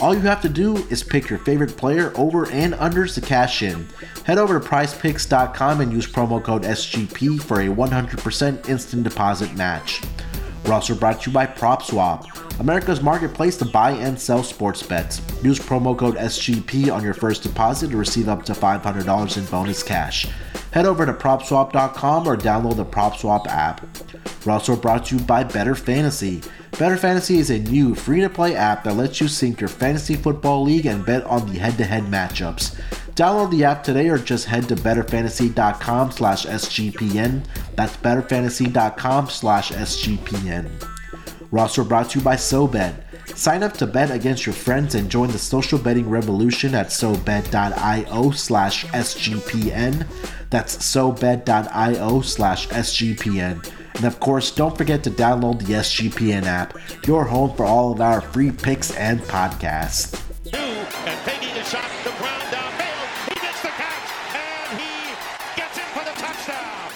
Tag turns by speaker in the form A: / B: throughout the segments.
A: All you have to do is pick your favorite player over and unders to cash in. Head over to prizepicks.com and use promo code SGP for a 100% instant deposit match. We're also brought to you by PropSwap, America's marketplace to buy and sell sports bets. Use promo code SGP on your first deposit to receive up to $500 in bonus cash. Head over to PropSwap.com or download the PropSwap app. We're also brought to you by Bettor Fantasy. Bettor Fantasy is a new free to play app that lets you sync your fantasy football league and bet on the head to head matchups. Download the app today or just head to bettorfantasy.com slash SGPN. That's bettorfantasy.com slash SGPN. We're brought to you by SoBet. Sign up to bet against your friends and join the social betting revolution at SoBet.io slash SGPN. That's SoBet.io slash SGPN. And of course, don't forget to download the SGPN app, your home for all of our free picks and podcasts.
B: And taking the shot, the ground downfield. He gets the catch, and he gets it for the touchdown.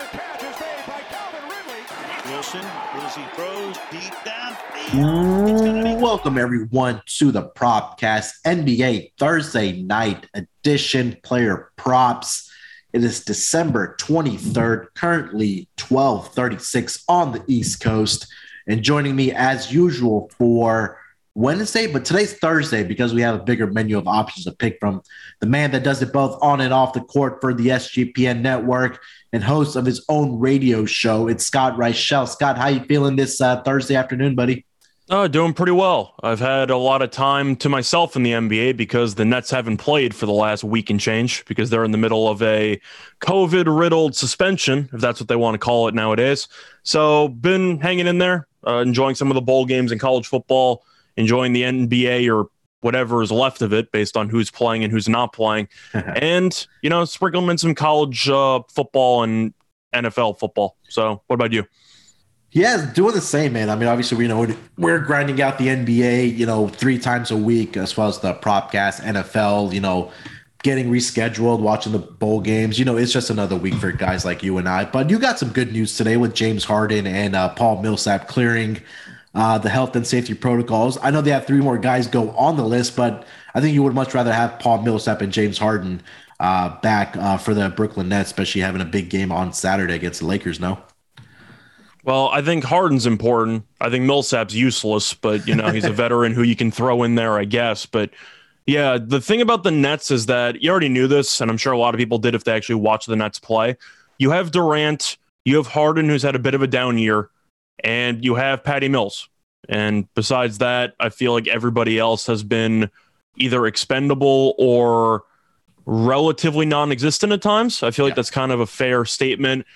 B: The catch is made by Calvin Ridley.
C: Wilson, as he throws deep downfield.
A: Welcome everyone to the Propcast NBA Thursday night edition player props. It is December 23rd, currently 1236 on the East Coast. And joining me as usual for Wednesday, but today's Thursday because we have a bigger menu of options to pick from. The man that does it both on and off the court for the SGPN network and host of his own radio show. It's Scott Reichel. Scott, how you feeling this uh, Thursday afternoon, buddy?
D: Uh, doing pretty well. I've had a lot of time to myself in the NBA because the Nets haven't played for the last week and change because they're in the middle of a COVID riddled suspension, if that's what they want to call it nowadays. So, been hanging in there, uh, enjoying some of the bowl games in college football, enjoying the NBA or whatever is left of it based on who's playing and who's not playing. and, you know, sprinkling in some college uh, football and NFL football. So, what about you?
A: Yeah, doing the same, man. I mean, obviously, we know we're grinding out the NBA, you know, three times a week, as well as the Propcast, NFL, you know, getting rescheduled, watching the bowl games. You know, it's just another week for guys like you and I. But you got some good news today with James Harden and uh, Paul Millsap clearing uh, the health and safety protocols. I know they have three more guys go on the list, but I think you would much rather have Paul Millsap and James Harden uh, back uh, for the Brooklyn Nets, especially having a big game on Saturday against the Lakers. No.
D: Well, I think Harden's important. I think Millsap's useless, but you know he's a veteran who you can throw in there, I guess. But yeah, the thing about the Nets is that you already knew this, and I'm sure a lot of people did if they actually watched the Nets play. You have Durant, you have Harden, who's had a bit of a down year, and you have Patty Mills. And besides that, I feel like everybody else has been either expendable or relatively non-existent at times. I feel like yeah. that's kind of a fair statement.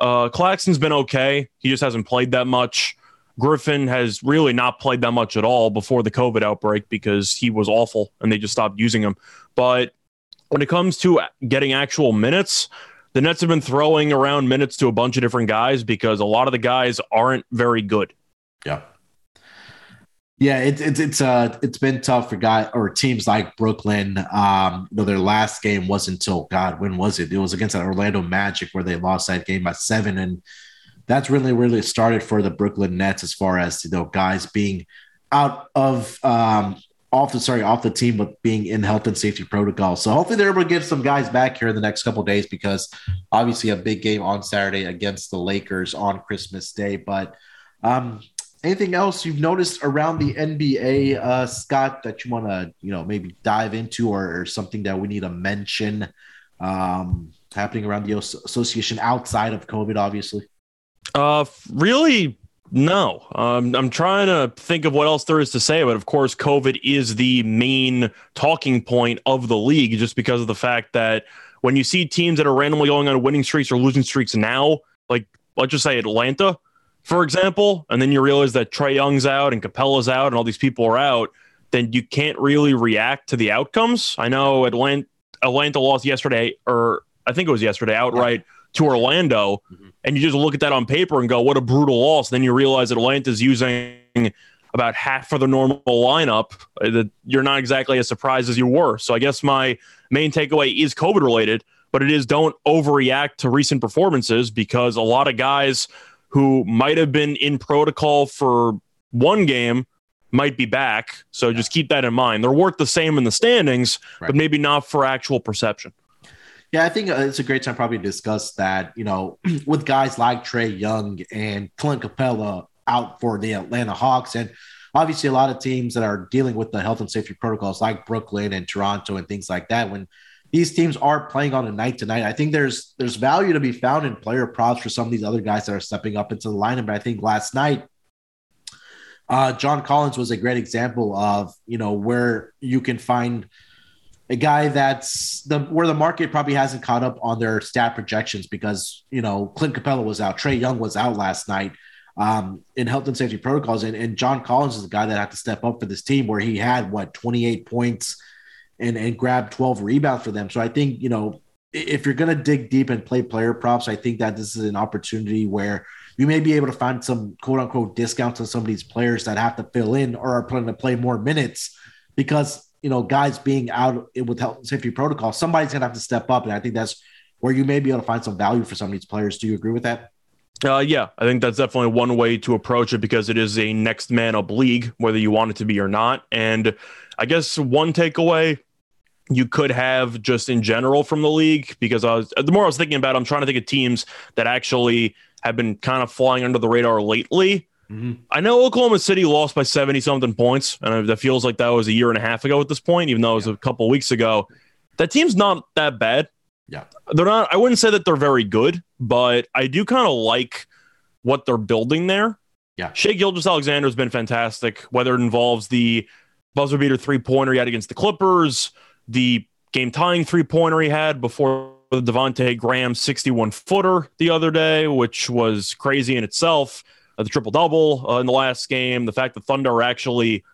D: Uh, Claxton's been okay. He just hasn't played that much. Griffin has really not played that much at all before the COVID outbreak because he was awful and they just stopped using him. But when it comes to getting actual minutes, the Nets have been throwing around minutes to a bunch of different guys because a lot of the guys aren't very good.
A: Yeah. Yeah, it's it's it's uh it's been tough for guys or teams like Brooklyn. Um, you know, their last game wasn't until God, when was it? It was against the Orlando Magic where they lost that game by seven, and that's really really started for the Brooklyn Nets as far as you know guys being out of um off the sorry off the team but being in health and safety protocol. So hopefully they're able to get some guys back here in the next couple days because obviously a big game on Saturday against the Lakers on Christmas Day, but. Um, anything else you've noticed around the NBA, uh, Scott, that you want to, you know, maybe dive into or, or, something that we need to mention um, happening around the association outside of COVID, obviously?
D: Uh, really, no. Um, I'm trying to think of what else there is to say, but of course, COVID is the main talking point of the league just because of the fact that when you see teams that are randomly going on winning streaks or losing streaks now, like let's just say Atlanta, for example, and then you realize that Trae Young's out and Capela's out and all these people are out, then you can't really react to the outcomes. I know Atlanta, Atlanta lost yesterday, or I think it was yesterday outright to Orlando, mm-hmm. and you just look at that on paper and go, "What a brutal loss." Then you realize that Atlanta's using about half of the normal lineup. Uh, that you're not exactly as surprised as you were. So I guess my main takeaway is COVID related, but it is don't overreact to recent performances because a lot of guys who might have been in protocol for one game might be back. So just keep that in mind. They're worth the same in the standings, right. but maybe not for actual perception.
A: Yeah, I think uh, it's a great time probably to discuss that. You know, with guys like Trae Young and Clint Capela out for the Atlanta Hawks, and obviously a lot of teams that are dealing with the health and safety protocols like Brooklyn and Toronto and things like that. When these teams are playing on a night to night, I think there's there's value to be found in player props for some of these other guys that are stepping up into the lineup. But I think last night, uh, John Collins was a great example of you know where you can find a guy that's the where the market probably hasn't caught up on their stat projections because you know Clint Capela was out, Trae Young was out last night um, in health and safety protocols, and, and John Collins is the guy that had to step up for this team where he had what 28 points and and grabbed 12 rebounds for them. So I think you know if you're gonna dig deep and play player props, I think that this is an opportunity where you may be able to find some quote unquote discounts on some of these players that have to fill in or are planning to play more minutes because you know, guys being out with health and safety protocol, somebody's gonna have to step up, and I think that's where you may be able to find some value for some of these players. Do you agree with that?
D: Uh, yeah, I think that's definitely one way to approach it because it is a next man up league, whether you want it to be or not. And I guess one takeaway you could have just in general from the league, because I was the more I was thinking about, it, I'm trying to think of teams that actually have been kind of flying under the radar lately. Mm-hmm. I know Oklahoma City lost by 70 something points, and that feels like that was a year and a half ago at this point, even though it was yeah. a couple weeks ago. That team's not that bad.
A: Yeah.
D: They're not, I wouldn't say that they're very good, but I do kind of like what they're building there.
A: Yeah.
D: Shai Gilgeous-Alexander has been fantastic, whether it involves the buzzer beater three pointer he had against the Clippers, the game tying three pointer he had before the Devonte Graham 61 footer the other day, which was crazy in itself uh, the triple double uh, in the last game, the fact that Thunder are actually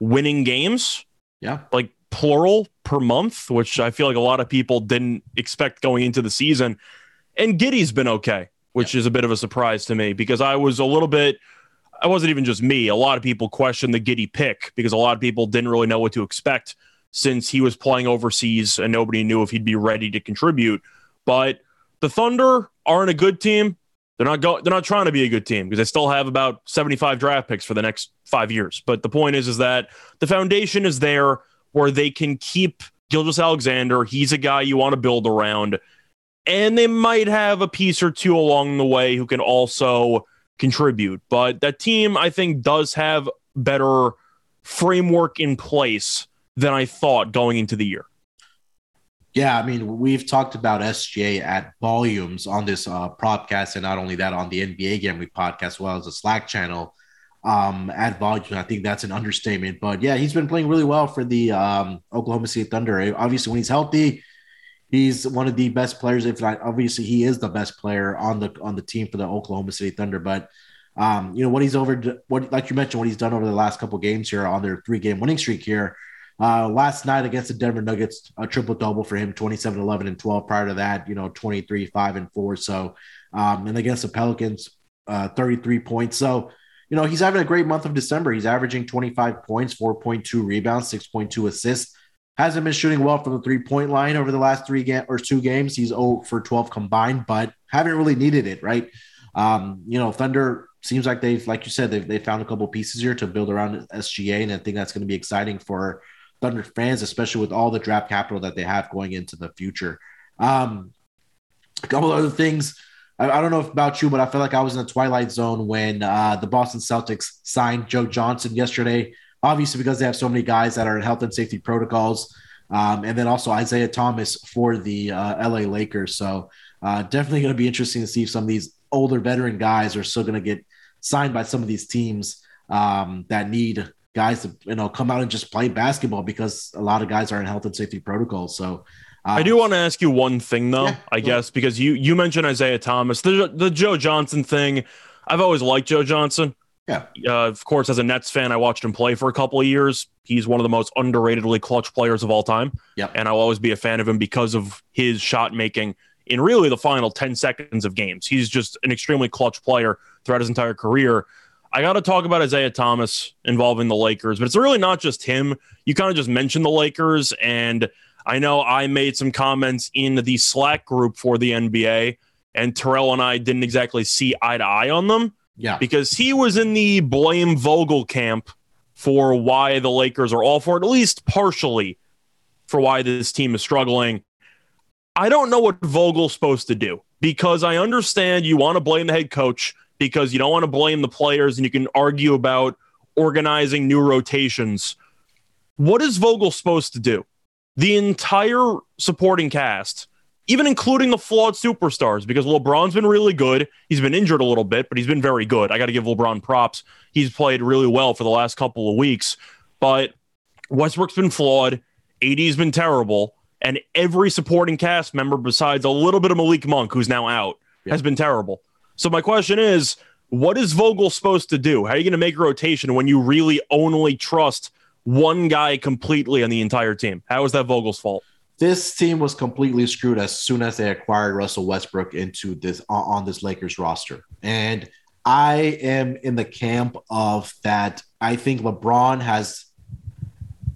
D: winning games,
A: yeah,
D: like plural per month, which I feel like a lot of people didn't expect going into the season. And Giddey's been okay, which yeah. is a bit of a surprise to me because I was a little bit. I wasn't even just me. A lot of people questioned the Giddy pick because a lot of people didn't really know what to expect since he was playing overseas and nobody knew if he'd be ready to contribute. But the Thunder aren't a good team. They're not going. They're not trying to be a good team because they still have about 75 draft picks for the next five years. But the point is, is that the foundation is there where they can keep Gilgeous-Alexander. He's a guy you want to build around, and they might have a piece or two along the way who can also contribute. But that team, I think, does have better framework in place than I thought going into the year.
A: Yeah, I mean, we've talked about SGA at volumes on this uh, podcast, and not only that, on the NBA Game Week podcast, as well as the Slack channel um, at volumes. I think that's an understatement. But yeah, he's been playing really well for the um, Oklahoma City Thunder. Obviously, when he's healthy, he's one of the best players. If not, obviously, he is the best player on the on the team for the Oklahoma City Thunder. But um, you know what he's over, what like you mentioned, what he's done over the last couple games here on their three game winning streak here. Uh, last night against the Denver Nuggets, a triple double for him 27, 11, and 12. Prior to that, you know, 23, 5, and 4. So, um, and against the Pelicans, uh, 33 points. So, you know, he's having a great month of December. He's averaging 25 points, 4.2 rebounds, 6.2 assists. Hasn't been shooting well from the three point line over the last three ga- or two games. He's 0 for 12 combined, but haven't really needed it, right? Um, you know, Thunder seems like they've, like you said, they've, they found a couple pieces here to build around SGA, and I think that's going to be exciting for Thunder fans, especially with all the draft capital that they have going into the future. Um, a couple other things. I, I, don't know about you, but I feel like I was in the twilight zone when uh, the Boston Celtics signed Joe Johnson yesterday. Obviously, because they have so many guys that are in health and safety protocols, um, and then also Isaiah Thomas for the uh, LA Lakers. So uh, definitely going to be interesting to see if some of these older veteran guys are still going to get signed by some of these teams um, that need guys to you know come out and just play basketball because a lot of guys are in health and safety protocols. So
D: uh, I do want to ask you one thing though, yeah, I guess, because you you mentioned Isaiah Thomas, the the Joe Johnson thing. I've always liked Joe Johnson.
A: Yeah.
D: Uh, of course, as a Nets fan, I watched him play for a couple of years. He's one of the most underratedly clutch players of all time.
A: Yep.
D: And I'll always be a fan of him because of his shot making in really the final 10 seconds of games. He's just an extremely clutch player throughout his entire career. I got to talk about Isaiah Thomas involving the Lakers, but it's really not just him. You kind of just mentioned the Lakers, and I know I made some comments in the Slack group for the NBA, and Terrell and I didn't exactly see eye to eye on them
A: Yeah.
D: because he was in the blame Vogel camp for why the Lakers are all for it, at least partially for why this team is struggling. I don't know what Vogel's supposed to do because I understand you want to blame the head coach because you don't want to blame the players and you can argue about organizing new rotations. What is Vogel supposed to do? The entire supporting cast, even including the flawed superstars, because LeBron's been really good. He's been injured a little bit, but he's been very good. I got to give LeBron props. He's played really well for the last couple of weeks. But Westbrook's been flawed. AD's been terrible. And every supporting cast member, besides a little bit of Malik Monk, who's now out, has been terrible. So my question is, what is Vogel supposed to do? How are you going to make a rotation when you really only trust one guy completely on the entire team? How is that Vogel's fault?
A: This team was completely screwed as soon as they acquired Russell Westbrook into this on, on this Lakers roster. And I am in the camp of that. I think LeBron has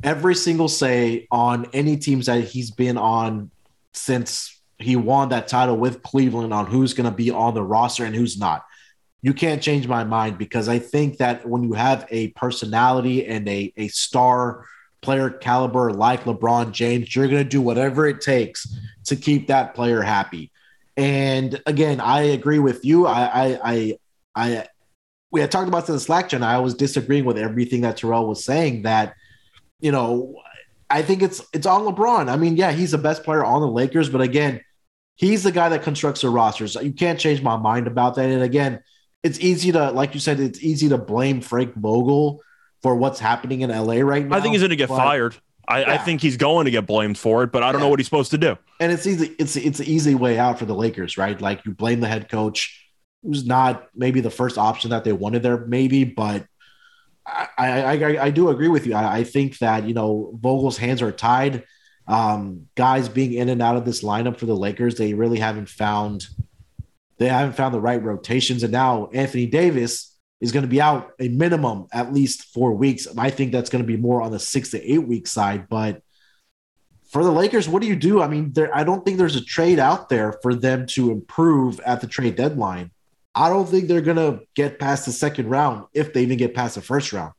A: every single say on any teams that he's been on since he won that title with Cleveland on who's going to be on the roster and who's not. You can't change my mind because I think that when you have a personality and a, a star player caliber like LeBron James, you're going to do whatever it takes to keep that player happy. And again, I agree with you. I, I, I, I we had talked about this in the Slack channel. I was disagreeing with everything that Terrell was saying. That you know, I think it's it's on LeBron. I mean, yeah, he's the best player on the Lakers, but again, he's the guy that constructs the rosters. You can't change my mind about that. And again, it's easy to, like you said, it's easy to blame Frank Vogel for what's happening in LA right now.
D: I think he's going to get
A: but-
D: fired. I, I think he's going to get blamed for it, but I don't know what he's supposed to do.
A: and it's easy. It's it's an easy way out for the Lakers, right? Like you blame the head coach, who's not maybe the first option that they wanted there, maybe, but I I, I, I do agree with you. I, I think that you know Vogel's hands are tied. Um, guys being in and out of this lineup for the Lakers, they really haven't found they haven't found the right rotations, and now Anthony Davis is going to be out a minimum at least four weeks. I think that's going to be more on the six to eight week side, but for the Lakers, what do you do? I mean, there, I don't think there's a trade out there for them to improve at the trade deadline. I don't think they're going to get past the second round if they even get past the first round.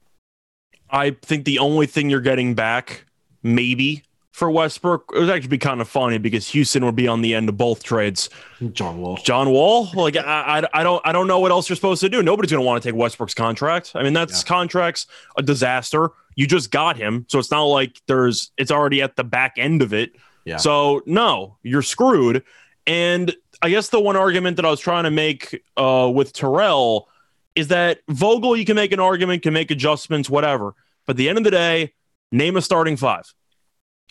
D: I think the only thing you're getting back, maybe for Westbrook, it would actually be kind of funny because Houston would be on the end of both trades.
A: John Wall.
D: John Wall, like I, I, I don't, I don't know what else you're supposed to do. Nobody's going to want to take Westbrook's contract. I mean, that's
A: Yeah.
D: contract's a disaster. You just got him, so it's not like there's, it's already at the back end of it.
A: Yeah.
D: So no, you're screwed. And I guess the one argument that I was trying to make uh, with Terrell is that Vogel, you can make an argument, can make adjustments, whatever. But at the end of the day, name a starting five.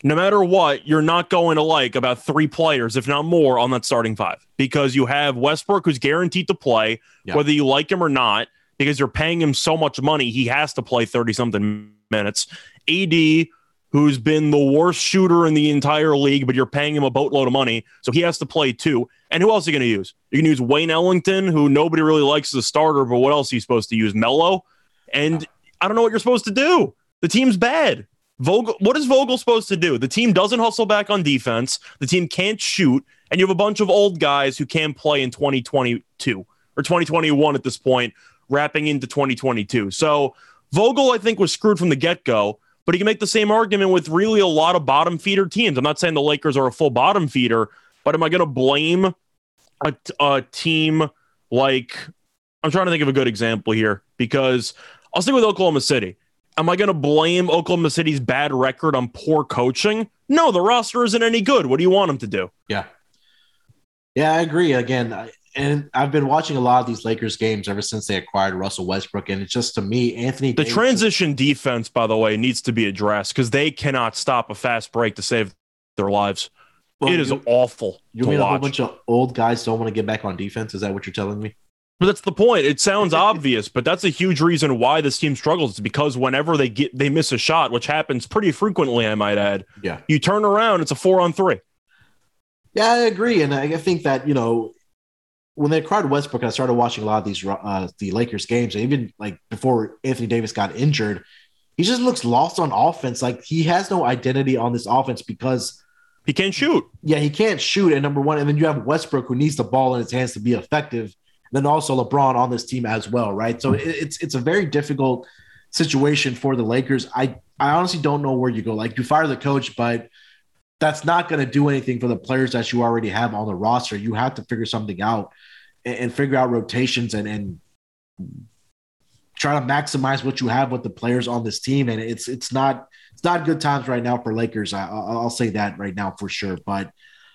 D: No matter what, you're not going to like about three players, if not more, on that starting five because you have Westbrook, who's guaranteed to play,
A: Yeah.
D: whether you like him or not, because you're paying him so much money, he has to play 30 something minutes. AD, who's been the worst shooter in the entire league, but you're paying him a boatload of money, so he has to play too. And who else are you going to use? You can use Wayne Ellington, who nobody really likes as a starter, but what else are you supposed to use? Melo? And I don't know what you're supposed to do. The team's bad. Vogel, what is Vogel supposed to do? The team doesn't hustle back on defense. The team can't shoot, and you have a bunch of old guys who can't play in 2022 or 2021 at this point, wrapping into 2022. So Vogel, I think, was screwed from the get go. But he can make the same argument with really a lot of bottom feeder teams. I'm not saying the Lakers are a full bottom feeder, but am I going to blame a, a team like I'm trying to think of a good example here because I'll stick with Oklahoma City. Am I going to blame Oklahoma City's bad record on poor coaching? No, the roster isn't any good. What do you want them to do?
A: Yeah. Yeah, I agree. Again, I, and I've been watching a lot of these Lakers games ever since they acquired Russell Westbrook, and it's just to me, Anthony.
D: The
A: Davis-
D: transition defense, by the way, needs to be addressed because they cannot stop a fast break to save their lives.
A: Well,
D: it is
A: You,
D: awful
A: you mean a whole bunch of old guys don't want to get back on defense? Is that what you're telling me?
D: But that's the point. It sounds obvious, but that's a huge reason why this team struggles. It's because whenever they get they miss a shot, which happens pretty frequently, I might add.
A: Yeah.
D: You turn around, it's a four on three.
A: Yeah, I agree, and I think that you know when they acquired Westbrook, I started watching a lot of these uh, the Lakers games, and even like before Anthony Davis got injured, he just looks lost on offense. Like he has no identity on this offense because
D: he can't shoot.
A: Yeah, he can't shoot. And number one, and then you have Westbrook who needs the ball in his hands to be effective. Then also LeBron on this team as well, right? So it's it's a very difficult situation for the Lakers. I I honestly don't know where you go. Like you fire the coach, but that's not going to do anything for the players that you already have on the roster. You have to figure something out and, and figure out rotations and and try to maximize what you have with the players on this team. And it's it's not it's not good times right now for Lakers. I, I, will say that right now for sure. But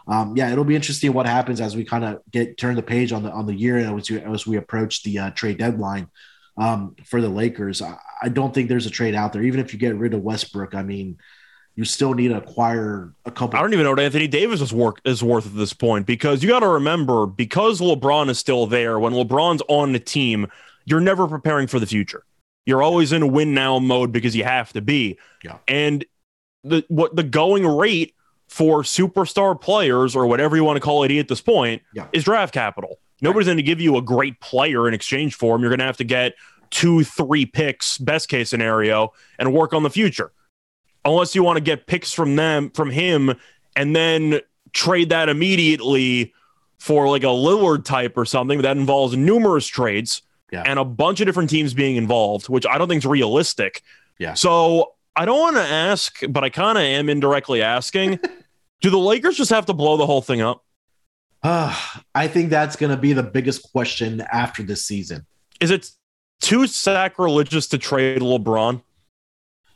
A: um, yeah, it'll be interesting what happens as we kind of get turn the page on the on the year and as we, as we approach the uh, trade deadline um, for the Lakers. I, I don't think there's a trade out there. Even if you get rid of Westbrook, I mean, you still need to acquire a couple.
D: I don't even know what Anthony Davis is worth is worth at this point because you got to remember because LeBron is still there. When LeBron's on the team, you're never preparing for the future. You're always in a win now mode because you have to be.
A: Yeah.
D: And the what the going rate for superstar players or whatever you want to call it at this point
A: yeah.
D: is draft capital. Nobody's going to give you a great player in exchange for him. You're going to have to get two, three picks, best case scenario, and work on the future. Unless you want to get picks from them, from him, and then trade that immediately for like a Lillard type or something that involves numerous trades
A: yeah.
D: and a bunch of different teams being involved, which I don't think is realistic.
A: Yeah.
D: So I don't want to ask, but I kind of am indirectly asking do the Lakers just have to blow the whole thing up?
A: Uh, I think that's going to be the biggest question after this season.
D: Is it too sacrilegious to trade LeBron?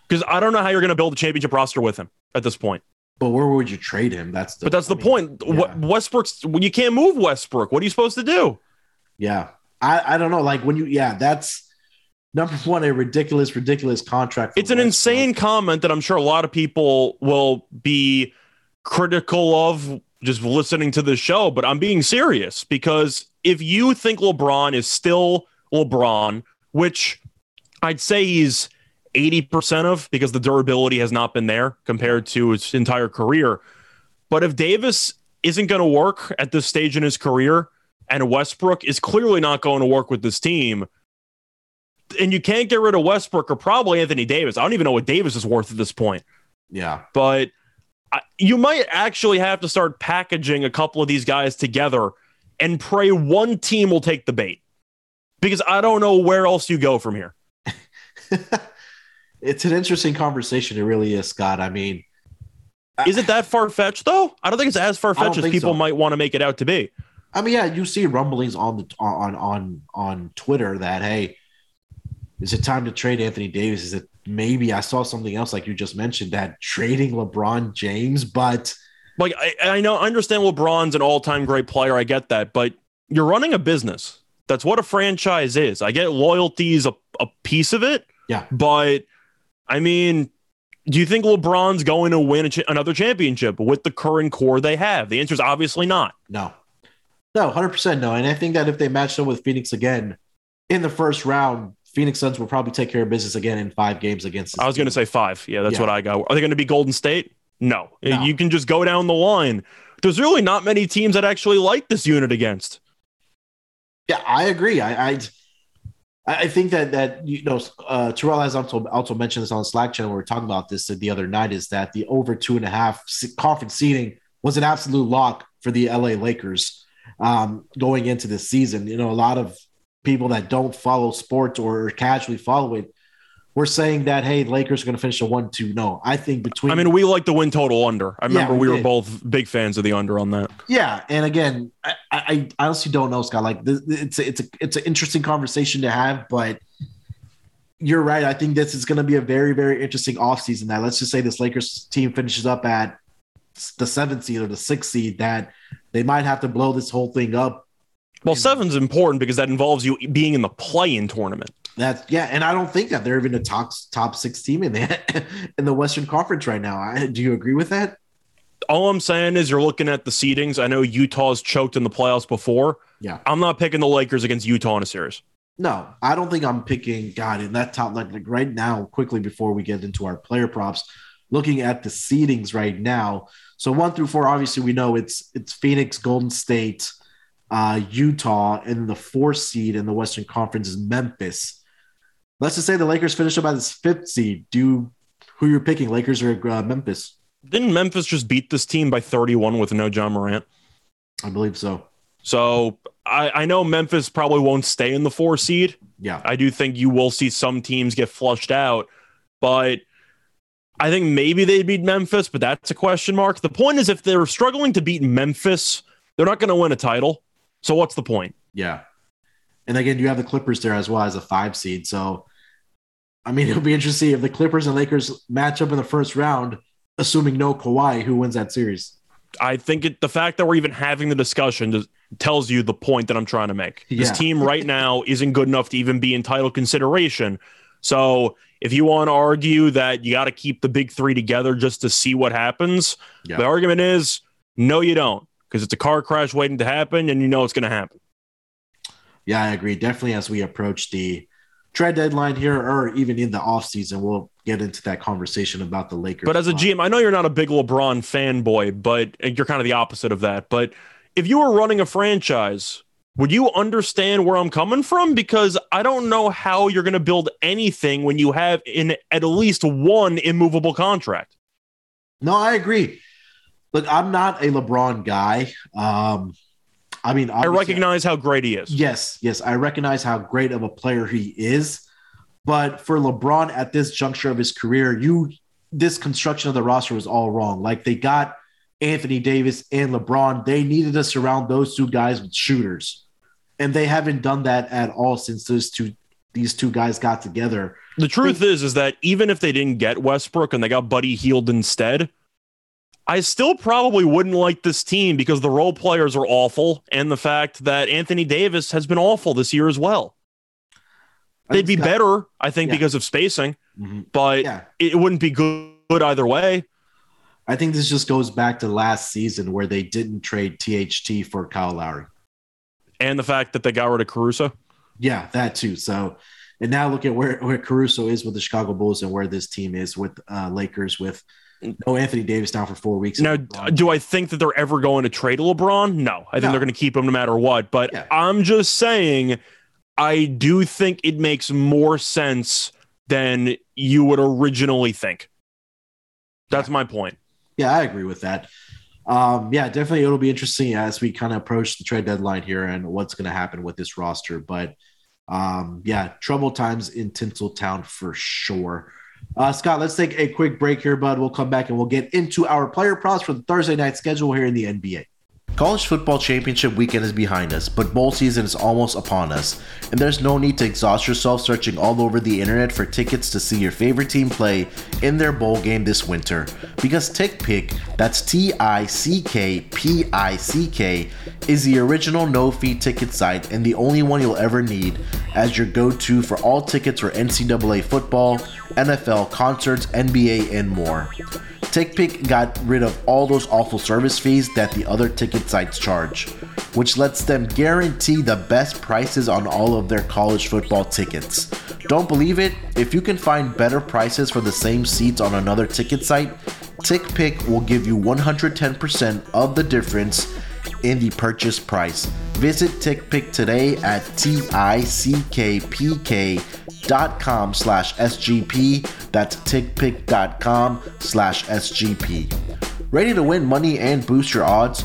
D: Because I don't know how you're going to build a championship roster with him at this point.
A: But where would you trade him? That's the,
D: but that's
A: I
D: the
A: mean,
D: point. Yeah. Westbrook's when you can't move Westbrook, what are you supposed to do?
A: Yeah, I, I don't know. Like when you, yeah, that's number one, a ridiculous, ridiculous contract.
D: It's an Westbrook. insane comment that I'm sure a lot of people will be critical of just listening to the show, but I'm being serious because if you think LeBron is still LeBron, which I'd say he's 80% of because the durability has not been there compared to his entire career. But if Davis isn't going to work at this stage in his career and Westbrook is clearly not going to work with this team, and you can't get rid of Westbrook or probably Anthony Davis. I don't even know what Davis is worth at this point.
A: Yeah.
D: But you might actually have to start packaging a couple of these guys together and pray one team will take the bait because I don't know where else you go from here.
A: it's an interesting conversation. It really is, Scott. I mean,
D: is it that far fetched though? I don't think it's as far fetched as people
A: so.
D: might want to make it out to be.
A: I mean, yeah, you see rumblings on the on on on Twitter that hey, is it time to trade Anthony Davis? Is it maybe I saw something else like you just mentioned that trading LeBron James, but
D: like I, I know I understand LeBron's an all-time great player. I get that, but you're running a business. That's what a franchise is. I get loyalty is a, a piece of it.
A: Yeah.
D: But I mean, do you think LeBron's going to win ch- another championship with the current core they have? The answer is obviously not.
A: No. No, 100% no. And I think that if they matched up with Phoenix again in the first round, Phoenix Suns will probably take care of business again in five games against.
D: I was going to say five. Yeah, that's yeah. what I got. Are they going to be Golden State? No. no. You can just go down the line. There's really not many teams that actually like this unit against.
A: Yeah, I agree. I I, I think that that you know uh, Terrell has also also mentioned this on Slack channel. We were talking about this the other night. Is that the over two and a half conference seating was an absolute lock for the LA Lakers um, going into this season. You know, a lot of people that don't follow sports or casually follow it, we're saying that hey, Lakers are going to finish a one-two. No, I think between.
D: I mean, we like the win total under. I remember yeah, we, we were both big fans of the under on that.
A: Yeah, and again, I, I, I honestly don't know, Scott. Like, this, it's a, it's a it's an interesting conversation to have, but you're right. I think this is going to be a very very interesting offseason. That let's just say this Lakers team finishes up at the seventh seed or the sixth seed, that they might have to blow this whole thing up
D: well, seven's important because that involves you being in the play-in tournament.
A: That's yeah, and I don't think that they're even a top top six team in the in the Western Conference right now. I, do you agree with that?
D: All I'm saying is you're looking at the seedings. I know Utah's choked in the playoffs before,
A: Yeah.
D: I'm not picking the Lakers against Utah in a series.
A: No, I don't think I'm picking God in that top like, like right now, quickly before we get into our player props, looking at the seedings right now. So one through four, obviously we know it's it's Phoenix, Golden State, uh, Utah, and the fourth seed in the Western Conference is Memphis. Let's just say the Lakers finish up this fifth seed. Do who you're picking, Lakers or uh, Memphis?
D: Didn't Memphis just beat this team by 31 with no Ja Morant?
A: I believe so.
D: So I, I know Memphis probably won't stay in the four seed.
A: Yeah,
D: I do think you will see some teams get flushed out, but I think maybe they beat Memphis, but that's a question mark. The point is, if they're struggling to beat Memphis, they're not going to win a title. So what's the point?
A: yeah. And again, you have the Clippers there as well as a five seed. So, I mean, it'll be interesting if the Clippers and Lakers match up in the first round, assuming no Kawhi, who wins that series.
D: I think it, the fact that we're even having the discussion just tells you the point that I'm trying to make.
A: Yeah.
D: This team right now isn't good enough to even be in title consideration. So if you want to argue that you got to keep the big three together just to see what happens,
A: Yeah.
D: the argument is no, you don't, because it's a car crash waiting to happen, and you know it's going to happen.
A: Yeah, I agree. Definitely as we approach the trade deadline here, or even in the offseason, we'll get into that conversation about the Lakers.
D: But as a GM, I know you're not a big LeBron fanboy, but you're kind of the opposite of that. But if you were running a franchise, would you understand where I'm coming from? Because I don't know how you're going to build anything when you have in at least one immovable contract.
A: No, I agree. Look, I'm not a LeBron guy. Um, I mean,
D: I recognize how great he is.
A: Yes, yes, I recognize how great of a player he is. But for LeBron at this juncture of his career, you this construction of the roster was all wrong. Like they got Anthony Davis and LeBron, they needed to surround those two guys with shooters. And they haven't done that at all since those two these two guys got together.
D: The truth is, is that even if they didn't get Westbrook and they got Buddy Hield instead, I still probably wouldn't like this team because the role players are awful, and the fact that Anthony Davis has been awful this year as well. They'd be better, I think,
A: Yeah.
D: because of spacing,
A: Mhm.
D: but
A: Yeah.
D: it wouldn't be good, good either way.
A: I think this just goes back to last season where they didn't trade THT for Kyle Lowry.
D: And the fact that they got rid of Caruso.
A: Yeah, that too. So, and now look at where, where Caruso is with the Chicago Bulls and where this team is with uh, Lakers with no Anthony Davis down for four weeks.
D: Now, do I think that they're ever going to trade LeBron? No, I think
A: No.
D: they're going to keep him no matter what. But
A: Yeah.
D: I'm just saying, I do think it makes more sense than you would originally think. That's my point.
A: Yeah, I agree with that. Um, yeah, definitely it'll be interesting as we kind of approach the trade deadline here and what's going to happen with this roster. But um, yeah, trouble times in Tinseltown for sure. Uh, Scott, let's take a quick break here, bud. We'll come back and we'll get into our player props for the Thursday night schedule here in the NBA. College football championship weekend is behind us, but bowl season is almost upon us, and there's no need to exhaust yourself searching all over the internet for tickets to see your favorite team play in their bowl game this winter. Because TickPick, that's T I C K P I C K, is the original no fee ticket site and the only one you'll ever need as your go to for all tickets for NCAA football, NFL, concerts, NBA, and more. TickPick got rid of all those awful service fees that the other ticket sites charge, which lets them guarantee the best prices on all of their college football tickets. Don't believe it? If you can find better prices for the same seats on another ticket site, TickPick will give you 110% of the difference in the purchase price. Visit TickPick today at tickpick.com slash SGP. That's tickpick.com slash SGP. Ready to win money and boost your odds?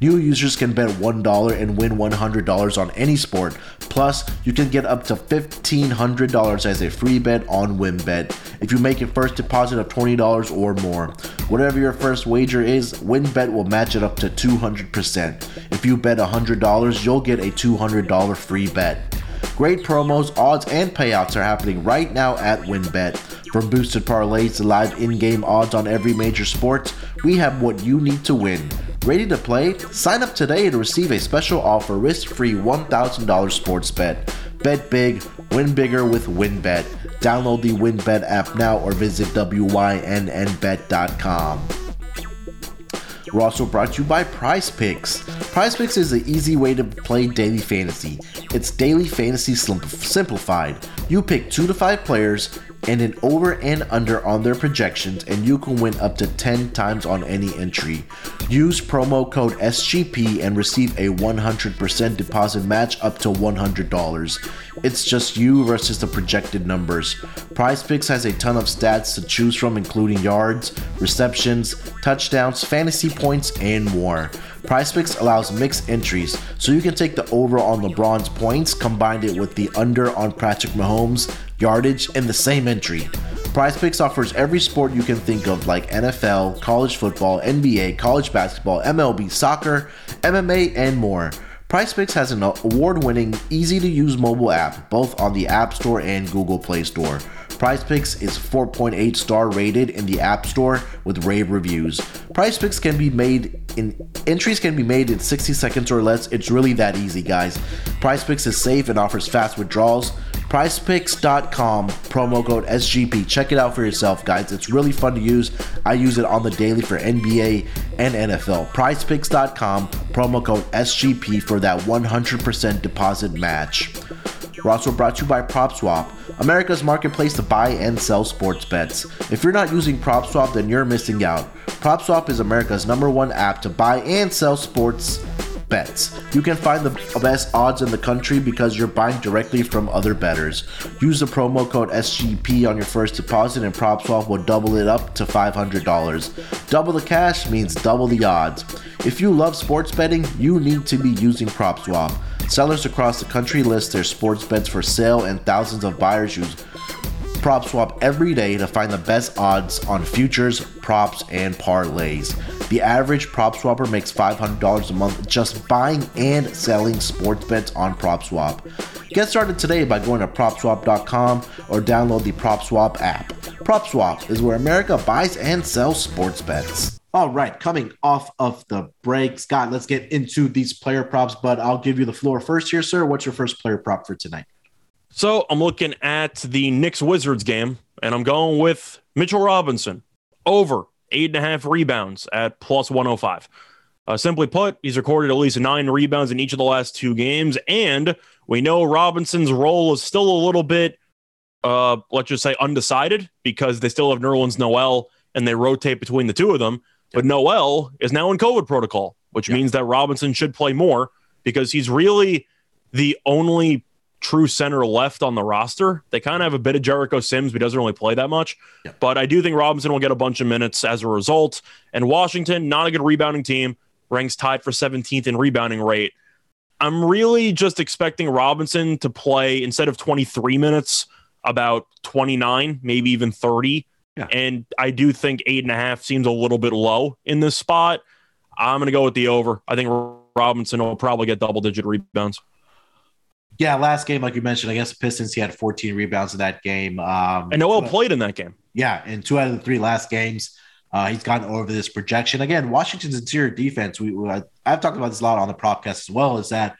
A: New users can bet $1 and win $100 on any sport. Plus, you can get up to $1,500 as a free bet on WynnBet if you make a first deposit of $20 or more. Whatever your first wager is, WynnBet will match it up to 200%. If you bet $100, you'll get a $200 free bet. Great promos, odds, and payouts are happening right now at WynnBet. From boosted parlays to live in game odds on every major sport, we have what you need to win. Ready to play? Sign up today to receive a special offer risk free $1,000 sports bet. Bet big, win bigger with WynnBet. Download the WynnBet app now or visit WYNNBet.com. We're also brought to you by Prize Picks. Prize Picks is an easy way to play daily fantasy. It's daily fantasy simplified. You pick two to five players and an over and under on their projections, and you can win up to 10 times on any entry. Use promo code SGP and receive a 100% deposit match up to $100. It's just you versus the projected numbers. Prize Picks has a ton of stats to choose from, including yards, receptions, touchdowns, fantasy points, and more. Prize Picks allows mixed entries, so you can take the over on LeBron's points, combine it with the under on Patrick Mahomes' yardage in the same entry. Prize Picks offers every sport you can think of, like NFL, college football, NBA, college basketball, MLB, soccer, MMA, and more. Prize Picks has an award winning, easy to use mobile app, both on the App Store and Google Play Store. Prize Picks is 4.8 star rated in the App Store with rave reviews. Prize Picks can be made in entries can be made in 60 seconds or less. It's really that easy, guys. Prize Picks is safe and offers fast withdrawals. PrizePicks.com promo code SGP. Check it out for yourself, guys. It's really fun to use. I use it on the daily for NBA and NFL. PrizePicks.com, promo code SGP for that 100% deposit match. We're also brought to you by PropSwap, America's marketplace to buy and sell sports bets. If you're not using PropSwap, then you're missing out. PropSwap is America's number one app to buy and sell sports bets. You can find the best odds in the country because you're buying directly from other bettors. Use the promo code SGP on your first deposit and PropSwap will double it up to $500. Double the cash means double the odds. If you love sports betting, you need to be using PropSwap. Sellers across the country list their sports bets for sale and thousands of buyers use PropSwap every day to find the best odds on futures, props, and parlays. The average prop swapper makes $500 a month just buying and selling sports bets on PropSwap. Get started today by going to PropSwap.com or download the PropSwap app. PropSwap is where America buys and sells sports bets. All right, coming off of the break, Scott, let's get into these player props, but I'll give you the floor first here, sir. What's your first player prop for tonight?
D: So I'm looking at the Knicks Wizards game, and I'm going with Mitchell Robinson over eight and a half rebounds at plus 105. Uh, simply put, he's recorded at least nine rebounds in each of the last two games, and we know Robinson's role is still a little bit, uh, let's just say, undecided because they still have Nerlens Noel and they rotate between the two of them. But Noel is now in COVID protocol, which means that Robinson should play more because he's really the only true center left on the roster. They kind of have a bit of Jericho Sims, but doesn't really play that much. Yeah. But I do think Robinson will get a bunch of minutes as a result. And Washington, not a good rebounding team, ranks tied for 17th in rebounding rate. I'm really just expecting Robinson to play instead of 23 minutes, about 29, maybe even 30. Yeah. And I do think eight and a half seems a little bit low in this spot. I'm going to go with the over. I think Robinson will probably get double digit rebounds.
A: Yeah, last game, like you mentioned, I guess Pistons, he had 14 rebounds in that game. Um,
D: and Noel played in that game.
A: Yeah, in two out of the three last games, uh, he's gotten over this projection. Again, Washington's interior defense, we, we I've talked about this a lot on the propcast as well, is that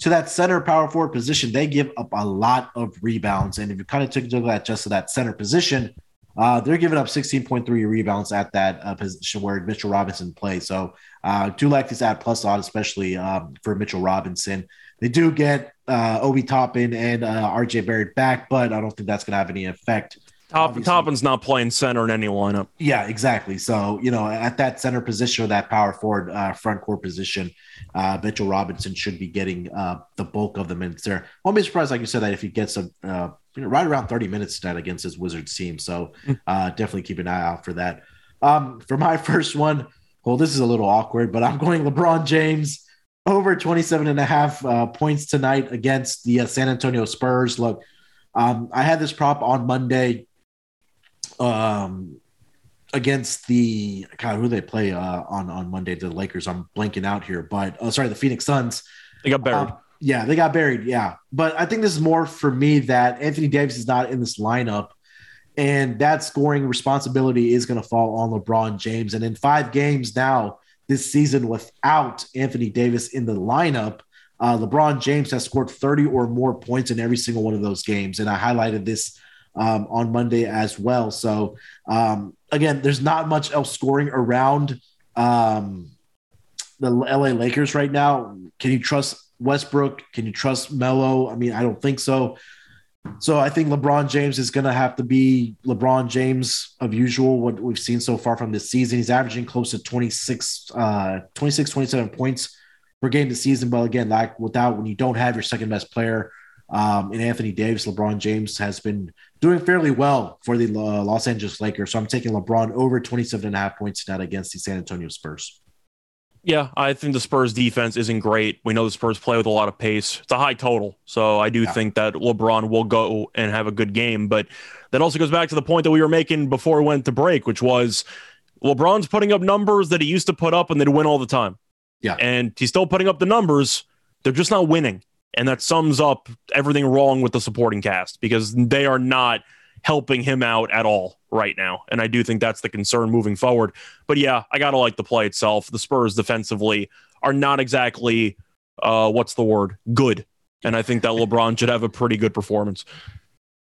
A: to that center power forward position, they give up a lot of rebounds. And if you kind of took a look at just to that center position, uh, they're giving up 16.3 rebounds at that uh, position where Mitchell Robinson plays. So uh, do like this at plus odd, especially um, for Mitchell Robinson. They do get uh, Obi Toppin and uh, RJ Barrett back, but I don't think that's going to have any effect.
D: Top, Toppin's not playing center in any lineup.
A: Yeah, exactly. So, you know, at that center position or that power forward uh, front court position, uh, Mitchell Robinson should be getting uh, the bulk of the minutes there. Won't be surprised, like you said, that if he gets a uh, you know, right around 30 minutes tonight against his Wizards team. So hmm. uh, definitely keep an eye out for that. Um, for my first one, well, this is a little awkward, but I'm going LeBron James over 27 and a half uh, points tonight against the uh, San Antonio Spurs. Look, um, I had this prop on Monday um, against the God, who they play uh, on on Monday? The Lakers. I'm blanking out here, but oh, sorry, the Phoenix Suns.
D: They got buried.
A: Um, Yeah, they got buried. Yeah. But I think this is more for me that Anthony Davis is not in this lineup. And that scoring responsibility is going to fall on LeBron James. And in five games now this season without Anthony Davis in the lineup, uh, LeBron James has scored 30 or more points in every single one of those games. And I highlighted this um, on Monday as well. So, um, again, there's not much else scoring around um, the LA Lakers right now. Can you trust Westbrook? Can you trust Melo? I mean, I don't think so. So I think LeBron James is going to have to be LeBron James of usual, what we've seen so far from this season. He's averaging close to 26, uh, 26 27 points per game this season. But again, like without when you don't have your second best player um, in Anthony Davis, LeBron James has been doing fairly well for the uh, Los Angeles Lakers. So I'm taking LeBron over 27 and a half points tonight against the San Antonio Spurs.
D: Yeah, I think the Spurs defense isn't great. We know the Spurs play with a lot of pace. It's a high total. So I do yeah. think that LeBron will go and have a good game. But that also goes back to the point that we were making before we went to break, which was LeBron's putting up numbers that he used to put up and they'd win all the time.
A: Yeah.
D: And he's still putting up the numbers. They're just not winning. And that sums up everything wrong with the supporting cast because they are not helping him out at all right now. And I do think that's the concern moving forward. But yeah, I got to like the play itself. The Spurs defensively are not exactly, uh, what's the word? Good. And I think that LeBron should have a pretty good performance.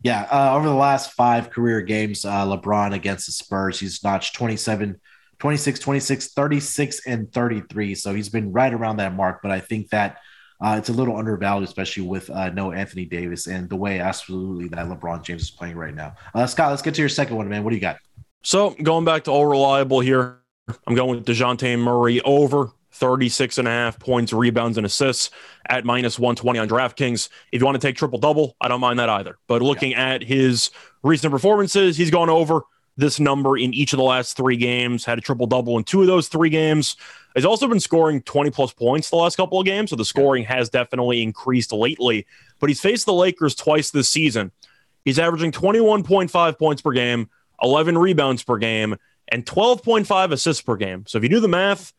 A: Yeah, uh, over the last five career games, uh, LeBron against the Spurs, he's notched 27, 26, 26, 36, and 33. So he's been right around that mark. But I think that uh, it's a little undervalued, especially with uh, no Anthony Davis and the way absolutely that LeBron James is playing right now. Uh, Scott, let's get to your second one, man. What do you got?
D: So going back to all reliable here, I'm going with DeJounte Murray over 36 and a half points, rebounds, and assists at minus 120 on DraftKings. If you want to take triple double, I don't mind that either. But looking yeah. at his recent performances, he's gone over this number in each of the last three games, had a triple double in two of those three games. He's also been scoring 20 plus points the last couple of games, so the scoring has definitely increased lately. But he's faced the Lakers twice this season. He's averaging 21.5 points per game, 11 rebounds per game, and 12.5 assists per game. So if you do the math,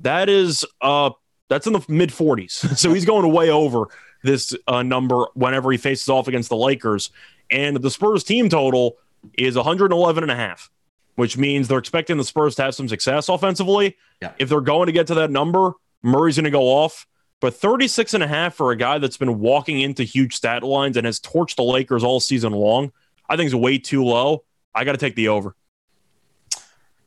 D: that is uh that's in the mid 40s. so he's going way over this uh, number whenever he faces off against the Lakers. And the Spurs team total is 111 and a half, which means they're expecting the Spurs to have some success offensively.
A: Yeah.
D: If they're going to get to that number, Murray's going to go off. But 36 and a half for a guy that's been walking into huge stat lines and has torched the Lakers all season long, I think is way too low. I got to take the over.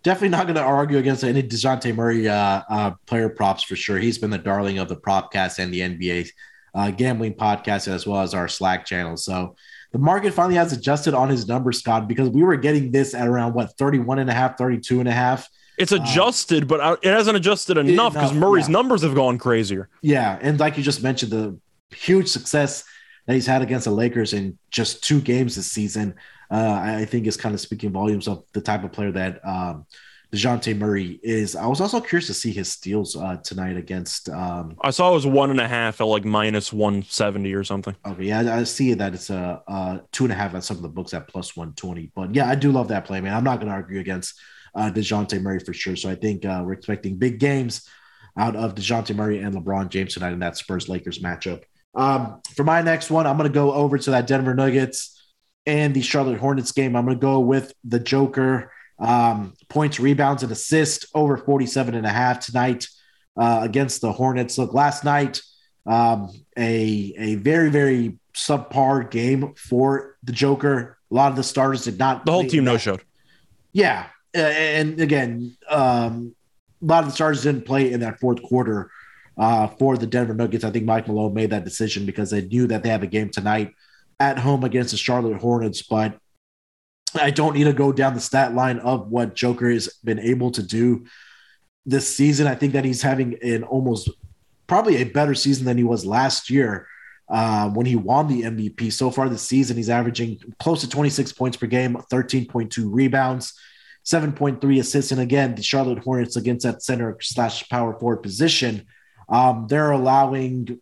A: Definitely not going to argue against any DeJounte Murray uh, uh, player props for sure. He's been the darling of the Propcast and the NBA uh, gambling podcast as well as our Slack channel. So the market finally has adjusted on his numbers, Scott, because we were getting this at around what 31 and a half, 32 and a half.
D: It's adjusted, uh, but it hasn't adjusted enough because Murray's yeah. numbers have gone crazier.
A: Yeah. And like you just mentioned, the huge success that he's had against the Lakers in just two games this season, uh, I think is kind of speaking volumes of the type of player that um, Dejounte Murray is. I was also curious to see his steals uh, tonight against. Um,
D: I saw it was one and a half at like minus one seventy or something.
A: Okay, yeah, I, I see that it's a, a, two and a half at some of the books at plus one twenty. But yeah, I do love that play, man. I'm not going to argue against uh, Dejounte Murray for sure. So I think uh, we're expecting big games out of Dejounte Murray and LeBron James tonight in that Spurs Lakers matchup. Um, for my next one, I'm going to go over to that Denver Nuggets and the Charlotte Hornets game. I'm going to go with the Joker um, points, rebounds, and assists over 47 and a half tonight uh, against the Hornets. Look, last night, um, a, a very, very subpar game for the Joker. A lot of the starters did not.
D: The whole team no showed.
A: Yeah. And again, um, a lot of the starters didn't play in that fourth quarter uh, for the Denver Nuggets. I think Mike Malone made that decision because they knew that they have a game tonight at home against the Charlotte Hornets. But I don't need to go down the stat line of what Joker has been able to do this season. I think that he's having an almost probably a better season than he was last year uh, when he won the MVP. So far this season, he's averaging close to 26 points per game, 13.2 rebounds, 7.3 assists. And again, the Charlotte Hornets against that center slash power forward position, um, they're allowing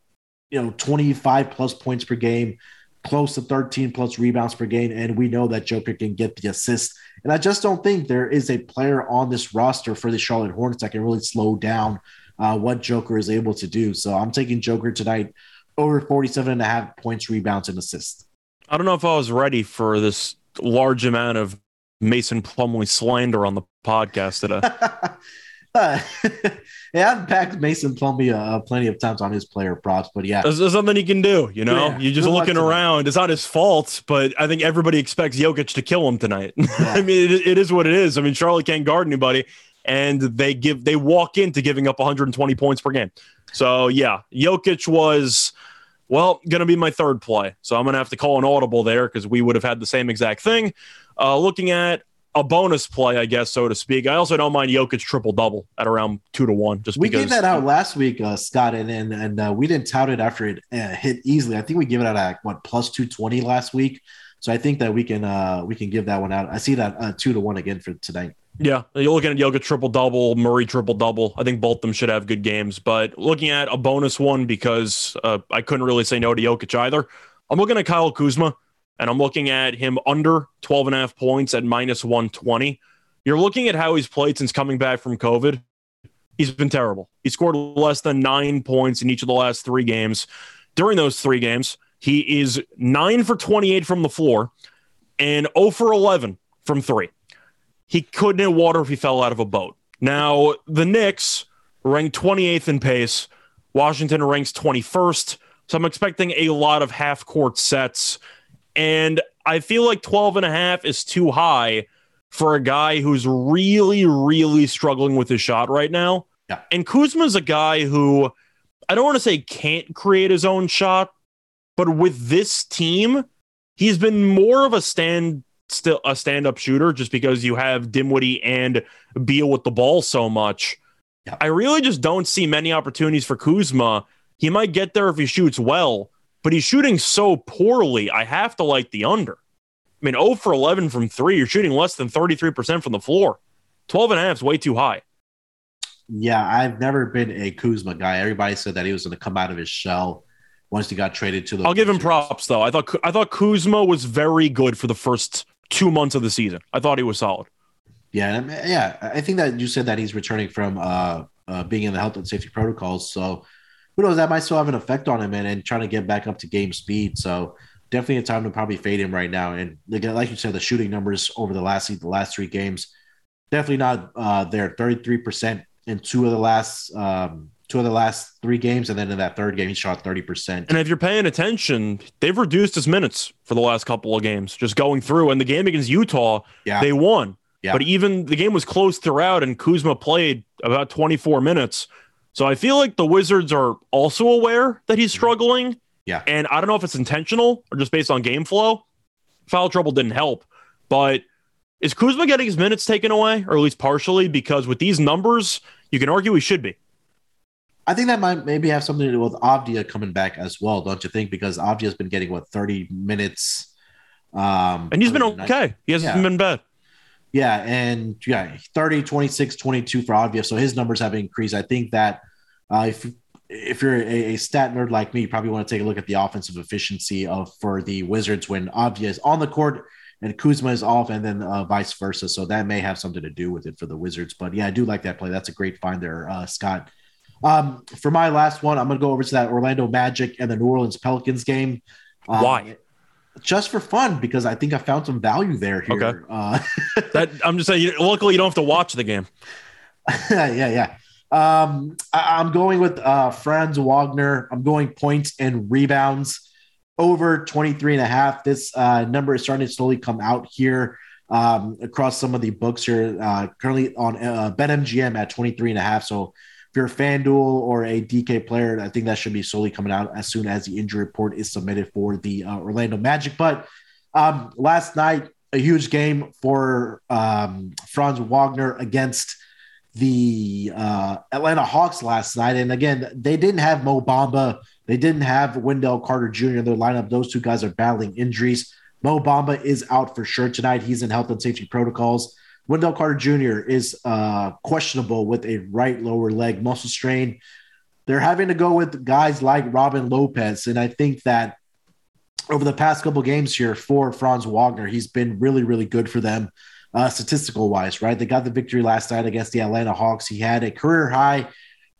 A: you know 25 plus points per game close to 13 plus rebounds per game, and we know that Joker can get the assist. And I just don't think there is a player on this roster for the Charlotte Hornets that can really slow down uh, what Joker is able to do. So I'm taking Joker tonight over 47 and a half points, rebounds, and assists.
D: I don't know if I was ready for this large amount of Mason Plumlee slander on the podcast today.
A: uh, yeah, I've backed Mason Plumlee uh, plenty of times on his player props, but yeah,
D: there's, there's something he can do. You know,
A: Yeah,
D: you're just looking around. It's not his fault, but I think everybody expects Jokic to kill him tonight. I mean, it, it is what it is. I mean, Charlotte can't guard anybody, and they give they walk into giving up 120 points per game. So yeah, Jokic was. Well, going to be my third play. So I'm going to have to call an audible there because we would have had the same exact thing. Uh, looking at a bonus play, I guess, so to speak. I also don't mind Jokic triple double at around two to one. Just
A: we
D: because
A: gave that out last week, uh, Scott, and and, and uh, we didn't tout it after it uh, hit easily. I think we give it out at what plus two twenty last week. So I think that we can uh, we can give that one out. I see that uh, two to one again for tonight.
D: Yeah, you're looking at Jokic triple double, Murray triple double. I think both of them should have good games. But looking at a bonus one because uh, I couldn't really say no to Jokic either. I'm looking at Kyle Kuzma, and I'm looking at him under 12 and a half points at minus 120. You're looking at how he's played since coming back from COVID. He's been terrible. He scored less than nine points in each of the last three games. During those three games, he is nine for 28 from the floor and 0 for 11 from three he couldn't hit water if he fell out of a boat. Now, the Knicks ranked 28th in pace. Washington ranks 21st. So I'm expecting a lot of half court sets. And I feel like 12 and a half is too high for a guy who's really, really struggling with his shot right now.
A: Yeah.
D: And Kuzma's a guy who I don't want to say can't create his own shot, but with this team, he's been more of a stand still a stand-up shooter just because you have Dinwiddie and Beal with the ball so much.
A: Yeah.
D: I really just don't see many opportunities for Kuzma. He might get there if he shoots well, but he's shooting so poorly. I have to like the under. I mean, 0 for 11 from three. You're shooting less than 33% from the floor. 12 and a half is way too high.
A: Yeah, I've never been a Kuzma guy. Everybody said that he was going to come out of his shell once he got traded to the.
D: I'll give him props though. I thought I thought Kuzma was very good for the first two months of the season. I thought he was solid.
A: Yeah, yeah. I think that you said that he's returning from uh, uh, being in the health and safety protocols. So who knows? That might still have an effect on him and, and trying to get back up to game speed. So definitely a time to probably fade him right now. And like you said, the shooting numbers over the last the last three games definitely not uh, there. Thirty three percent in two of the last um, two of the last three games, and then in that third game, he shot thirty percent.
D: And if you're paying attention, they've reduced his minutes for the last couple of games, just going through. And the game against Utah,
A: Yeah,
D: they won.
A: Yeah.
D: But even the game was close throughout, and Kuzma played about 24 minutes. So I feel like the Wizards are also aware that he's struggling.
A: Yeah.
D: And I don't know if it's intentional or just based on game flow. Foul trouble didn't help. But is Kuzma getting his minutes taken away, or at least partially? Because with these numbers, you can argue he should be.
A: I think that might maybe have something to do with Avdija coming back as well, don't you think? Because Avdija's been getting what thirty minutes, um,
D: And he's been
A: per night.
D: okay. He hasn't
A: Yeah.
D: been bad.
A: Yeah, and yeah, 30, 26, 22 for Avdija. So his numbers have increased. I think that uh, if if you're a, a stat nerd like me, you probably want to take a look at the offensive efficiency of for the Wizards when is on the court and Kuzma is off, and then uh, vice versa. So that may have something to do with it for the Wizards. But yeah, I do like that play. That's a great find there, uh, Scott. Um, for my last one, I'm going to go over to that Orlando Magic and the New Orleans Pelicans game. Um,
D: Why?
A: Just for fun, because I think I found some value there. Here.
D: Okay.
A: Uh,
D: That I'm just saying. Luckily, you don't have to watch the game.
A: yeah, yeah. Um, I, I'm going with uh, Franz Wagner. I'm going points and rebounds over 23 and a half. This uh, number is starting to slowly come out here um, across some of the books here. Uh, currently on uh, BetMGM at 23 and a half. So if you're a FanDuel or a DK player, I think that should be solely coming out as soon as the injury report is submitted for the uh, Orlando Magic. But um, last night, a huge game for um, Franz Wagner against the uh, Atlanta Hawks last night. And again, they didn't have Mo Bamba. They didn't have Wendell Carter Jr. in their lineup. Those two guys are battling injuries. Mo Bamba is out for sure tonight. He's in health and safety protocols. Wendell Carter Jr. is uh, questionable with a right lower leg muscle strain. They're having to go with guys like Robin Lopez. And I think that over the past couple games here for Franz Wagner, he's been really, really good for them uh, statistical wise, right? They got the victory last night against the Atlanta Hawks. He had a career high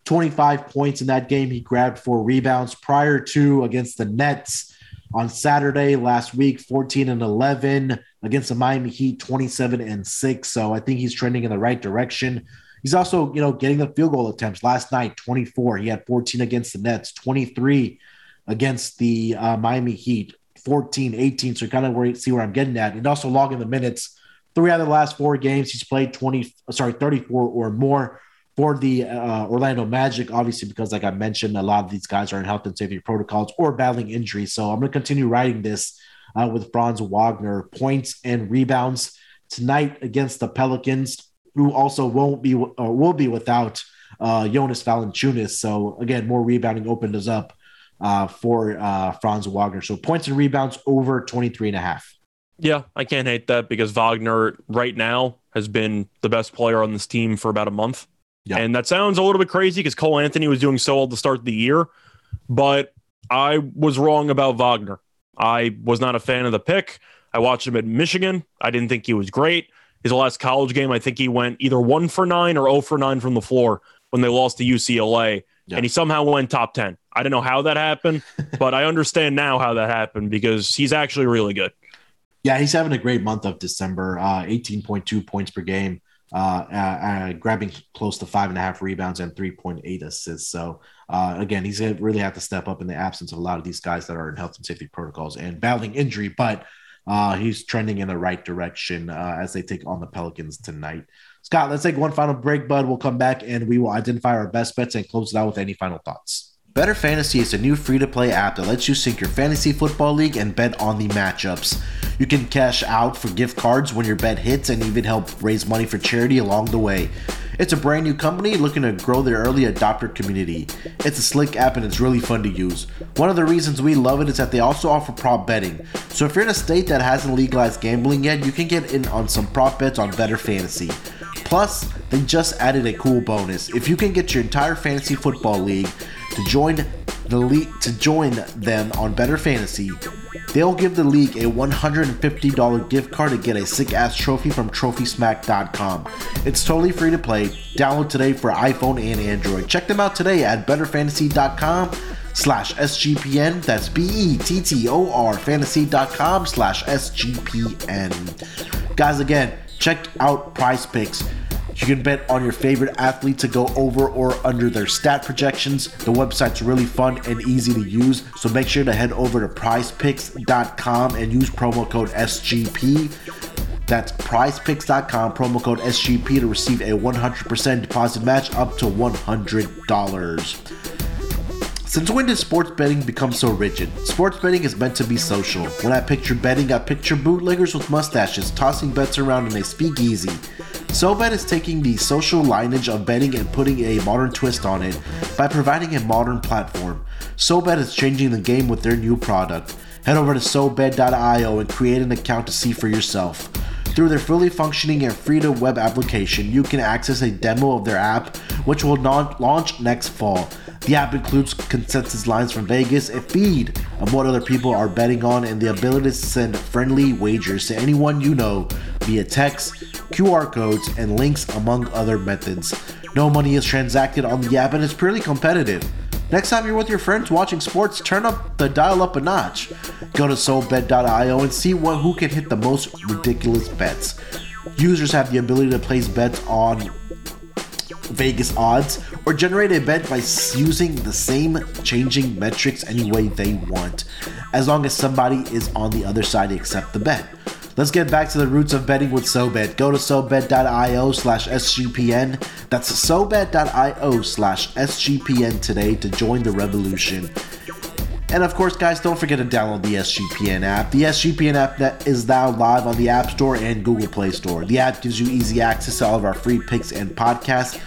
A: 25 points in that game. He grabbed four rebounds prior to against the Nets on Saturday last week, 14 and 11 against the Miami Heat, 27 and 6. So I think he's trending in the right direction. He's also, you know, getting the field goal attempts. Last night, 24. He had 14 against the Nets, 23 against the uh, Miami Heat, 14, 18. So kind of see where I'm getting at. And also logging the minutes. Three out of the last four games, he's played 20, sorry, 34 or more for the uh, Orlando Magic, obviously, because like I mentioned, a lot of these guys are in health and safety protocols or battling injuries. So I'm going to continue writing this uh, with Franz Wagner points and rebounds tonight against the Pelicans, who also won't be or will be without uh, Jonas Valanciunas. So again, more rebounding opened us up uh, for uh, Franz Wagner. So points and rebounds over 23 and a half.
D: Yeah, I can't hate that because Wagner right now has been the best player on this team for about a month. Yeah. And that sounds a little bit crazy because Cole Anthony was doing so well to start the year, but I was wrong about Wagner. I was not a fan of the pick. I watched him at Michigan. I didn't think he was great. His last college game, I think he went either one for nine or 0 for nine from the floor when they lost to UCLA. Yeah. And he somehow went top 10. I don't know how that happened, but I understand now how that happened because he's actually really good.
A: Yeah, he's having a great month of December. Uh, 18.2 points per game, uh, uh, uh, grabbing close to five and a half rebounds and 3.8 assists. So, uh, again, he's going to really have to step up in the absence of a lot of these guys that are in health and safety protocols and battling injury, but uh, he's trending in the right direction uh, as they take on the Pelicans tonight. Scott, let's take one final break, bud. We'll come back and we will identify our best bets and close it out with any final thoughts. Bettor Fantasy is a new free to play app that lets you sync your fantasy football league and bet on the matchups. You can cash out for gift cards when your bet hits and even help raise money for charity along the way. It's a brand new company looking to grow their early adopter community. It's a slick app and it's really fun to use. One of the reasons we love it is that they also offer prop betting. So if you're in a state that hasn't legalized gambling yet, you can get in on some prop bets on Bettor Fantasy. Plus, they just added a cool bonus. If you can get your entire fantasy football league to join the league to join them on Bettor Fantasy, they'll give the league a $150 gift card to get a sick ass trophy from TrophySmack.com. It's totally free to play. Download today for iPhone and Android. Check them out today at BettorFantasy.com slash SGPN. That's B-E-T-T-O-R fantasy.com slash SGPN. Guys, again, check out PrizePicks. You can bet on your favorite athlete to go over or under their stat projections. The website's really fun and easy to use, so make sure to head over to prizepicks.com and use promo code SGP. That's prizepicks.com, promo code SGP to receive a 100% deposit match up to $100. Since when did sports betting become so rigid? Sports betting is meant to be social. When I picture betting, I picture bootleggers with mustaches tossing bets around in a speakeasy. SoBet is taking the social lineage of betting and putting a modern twist on it by providing a modern platform. SoBet is changing the game with their new product. Head over to SoBet.io and create an account to see for yourself. Through their fully functioning and free to web application, you can access a demo of their app, which will launch next fall. The app includes consensus lines from Vegas, a feed of what other people are betting on, and the ability to send friendly wagers to anyone you know via text, QR codes, and links, among other methods. No money is transacted on the app and it's purely competitive. Next time you're with your friends watching sports, turn up the dial up a notch. Go to SoBet.io and see what who can hit the most ridiculous bets. Users have the ability to place bets on Vegas odds, or generate a bet by using the same changing metrics any way they want, as long as somebody is on the other side to accept the bet. Let's get back to the roots of betting with SoBet. Go to SoBet.io slash SGPN. That's SoBet.io slash SGPN today to join the revolution. And of course, guys, don't forget to download the SGPN app. The SGPN app that is now live on the App Store and Google Play Store. The app gives you easy access to all of our free picks and podcasts.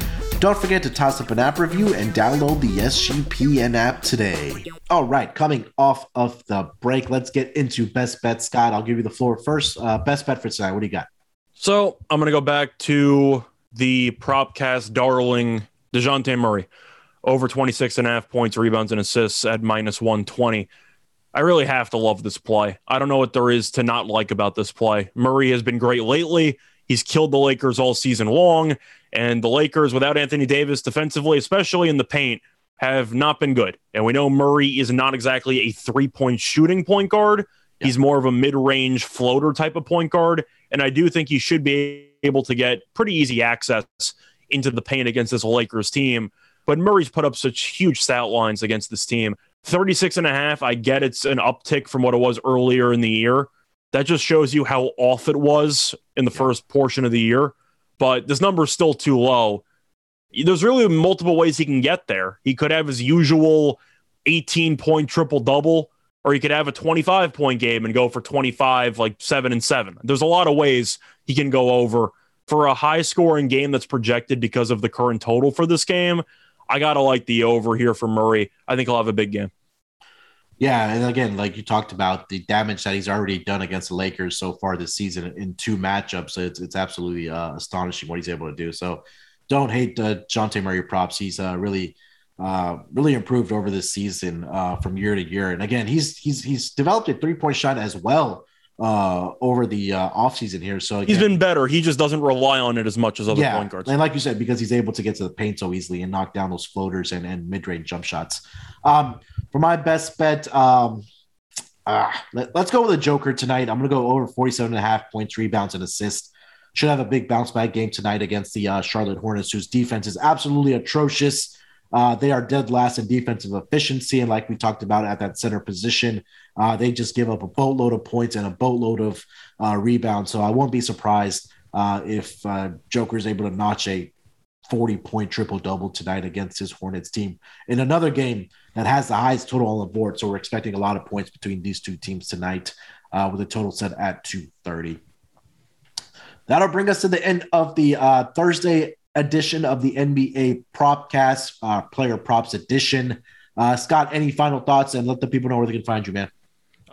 A: Don't forget to toss up an app review and download the SGPN app today. All right, coming off of the break, let's get into best bet. Scott, I'll give you the floor first. Uh, best bet for tonight. What do you got?
D: So I'm going to go back to the Propcast darling DeJounte Murray over 26 and a half points, rebounds, and assists at minus 120. I really have to love this play. I don't know what there is to not like about this play. Murray has been great lately. He's killed the Lakers all season long, And the Lakers, without Anthony Davis defensively, especially in the paint, have not been good. And we know Murray is not exactly a three point shooting point guard. Yeah. He's more of a mid range floater type of point guard. And I do think he should be able to get pretty easy access into the paint against this Lakers team. But Murray's put up such huge stat lines against this team. 36 and a half, I get it's an uptick from what it was earlier in the year. That just shows you how off it was in the first portion of the year. But this number is still too low. There's really multiple ways he can get there. He could have his usual 18 point triple double, or he could have a 25 point game and go for 25, like seven and seven. There's a lot of ways he can go over for a high scoring game that's projected because of the current total for this game. I got to like the over here for Murray. I think he'll have a big game.
A: Yeah, and again, like you talked about the damage that he's already done against the Lakers so far this season in two matchups, it's it's absolutely uh, astonishing what he's able to do. So, don't hate uh, Dejounte Murray props. He's uh, really, uh, really improved over this season uh, from year to year. And again, he's he's he's developed a three point shot as well uh, over the uh, offseason here. So
D: again, he's been better. He just doesn't rely on it as much as other yeah, point guards.
A: And like you said, because he's able to get to the paint so easily and knock down those floaters and, and mid range jump shots. Um, for my best bet, um, uh, let, us go with a Joker tonight. I'm going to go over 47 and a half points, rebounds, and assists. Should have a big bounce back game tonight against the uh, Charlotte Hornets, whose defense is absolutely atrocious. Uh, they are dead last in defensive efficiency. And like we talked about at that center position, uh, they just give up a boatload of points and a boatload of uh, rebounds. So I won't be surprised uh, if uh, Joker is able to notch a 40 point triple double tonight against his Hornets team in another game that has the highest total on the board. So we're expecting a lot of points between these two teams tonight uh, with a total set at 230. That'll bring us to the end of the uh, Thursday edition of the NBA Propcast, uh, Player Props Edition. Uh, Scott, any final thoughts and let the people know where they can find you, man?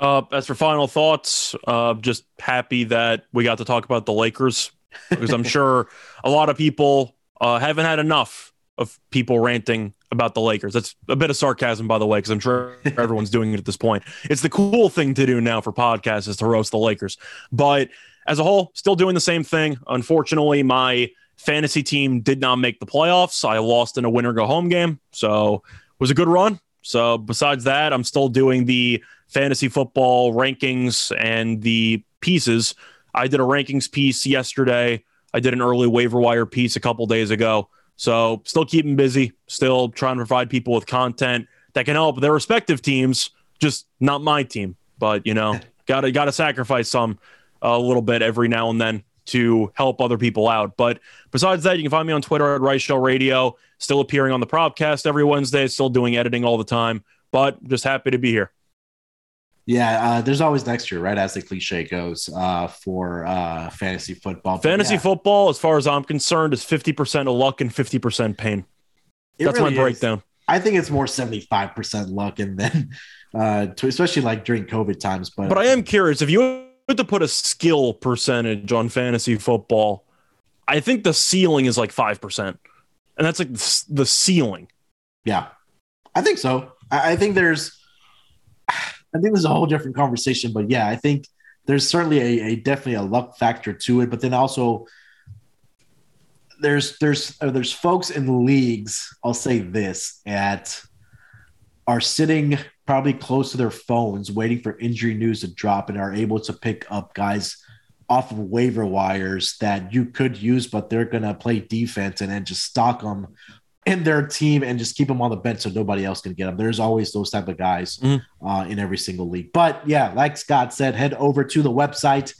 D: Uh, as for final thoughts, uh, just happy that we got to talk about the Lakers because I'm sure a lot of people uh, haven't had enough of people ranting about the Lakers. That's a bit of sarcasm, by the way, because I'm sure everyone's doing it at this point. It's the cool thing to do now for podcasts is to roast the Lakers. But as a whole, still doing the same thing. Unfortunately, my fantasy team did not make the playoffs. I lost in a winner go home game, so it was a good run. So besides that, I'm still doing the fantasy football rankings and the pieces. I did a rankings piece yesterday. I did an early waiver wire piece a couple days ago. So still keeping busy, still trying to provide people with content that can help their respective teams, just not my team. But you know, gotta gotta sacrifice some a little bit every now and then to help other people out. But besides that, you can find me on Twitter at Rice Show Radio, still appearing on the Propcast every Wednesday, still doing editing all the time, but just happy to be here.
A: Yeah, uh, there's always next year, right? As the cliche goes uh, for uh, fantasy football.
D: Fantasy
A: yeah.
D: football, as far as I'm concerned, is 50% of luck and 50% pain. It That's really my breakdown. Is.
A: I think it's more 75% luck and then, uh, to, especially like during COVID times. But
D: but I am curious if you had to put a skill percentage on fantasy football, I think the ceiling is like 5%. And that's like the ceiling.
A: Yeah. I think so. I think there's, I think there's a whole different conversation, but yeah, I think there's certainly a, a definitely a luck factor to it, but then also there's there's uh, there's folks in the leagues. I'll say this at are sitting probably close to their phones waiting for injury news to drop and are able to pick up guys off of waiver wires that you could use, but they're going to play defense and then just stock them in their team and just keep them on the bench so nobody else can get them. There's always those type of guys mm-hmm. uh, in every single league. But yeah, like Scott said, head over to the website,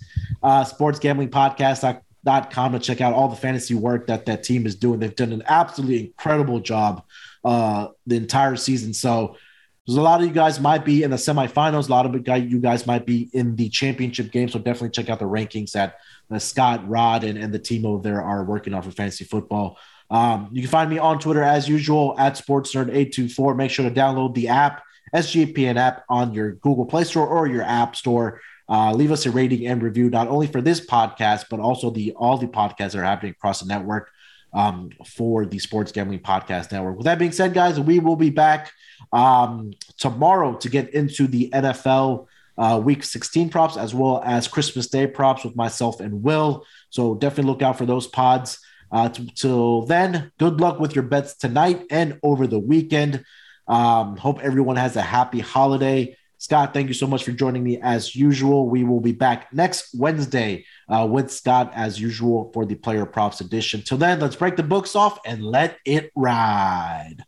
A: uh, sportsgamblingpodcast.com to check out all the fantasy work that that team is doing. They've done an absolutely incredible job uh, the entire season. So there's a lot of you guys might be in the semifinals. A lot of you guys might be in the championship game. So definitely check out the rankings that uh, Scott, Rod, and, and the team over there are working on for fantasy football. Um, you can find me on Twitter as usual at SportsNerd824. Make sure to download the app, SGPN app, on your Google Play Store or your App Store. Uh, leave us a rating and review, not only for this podcast, but also the all the podcasts that are happening across the network um, for the Sports Gambling Podcast Network. With that being said, guys, we will be back um, tomorrow to get into the NFL uh, Week 16 props as well as Christmas Day props with myself and Will. So definitely look out for those pods. Uh, t- till then, good luck with your bets tonight and over the weekend. Um, hope everyone has a happy holiday. Scott, thank you so much for joining me as usual. We will be back next Wednesday uh, with Scott as usual for the player props edition. Till then, let's break the books off and let it ride.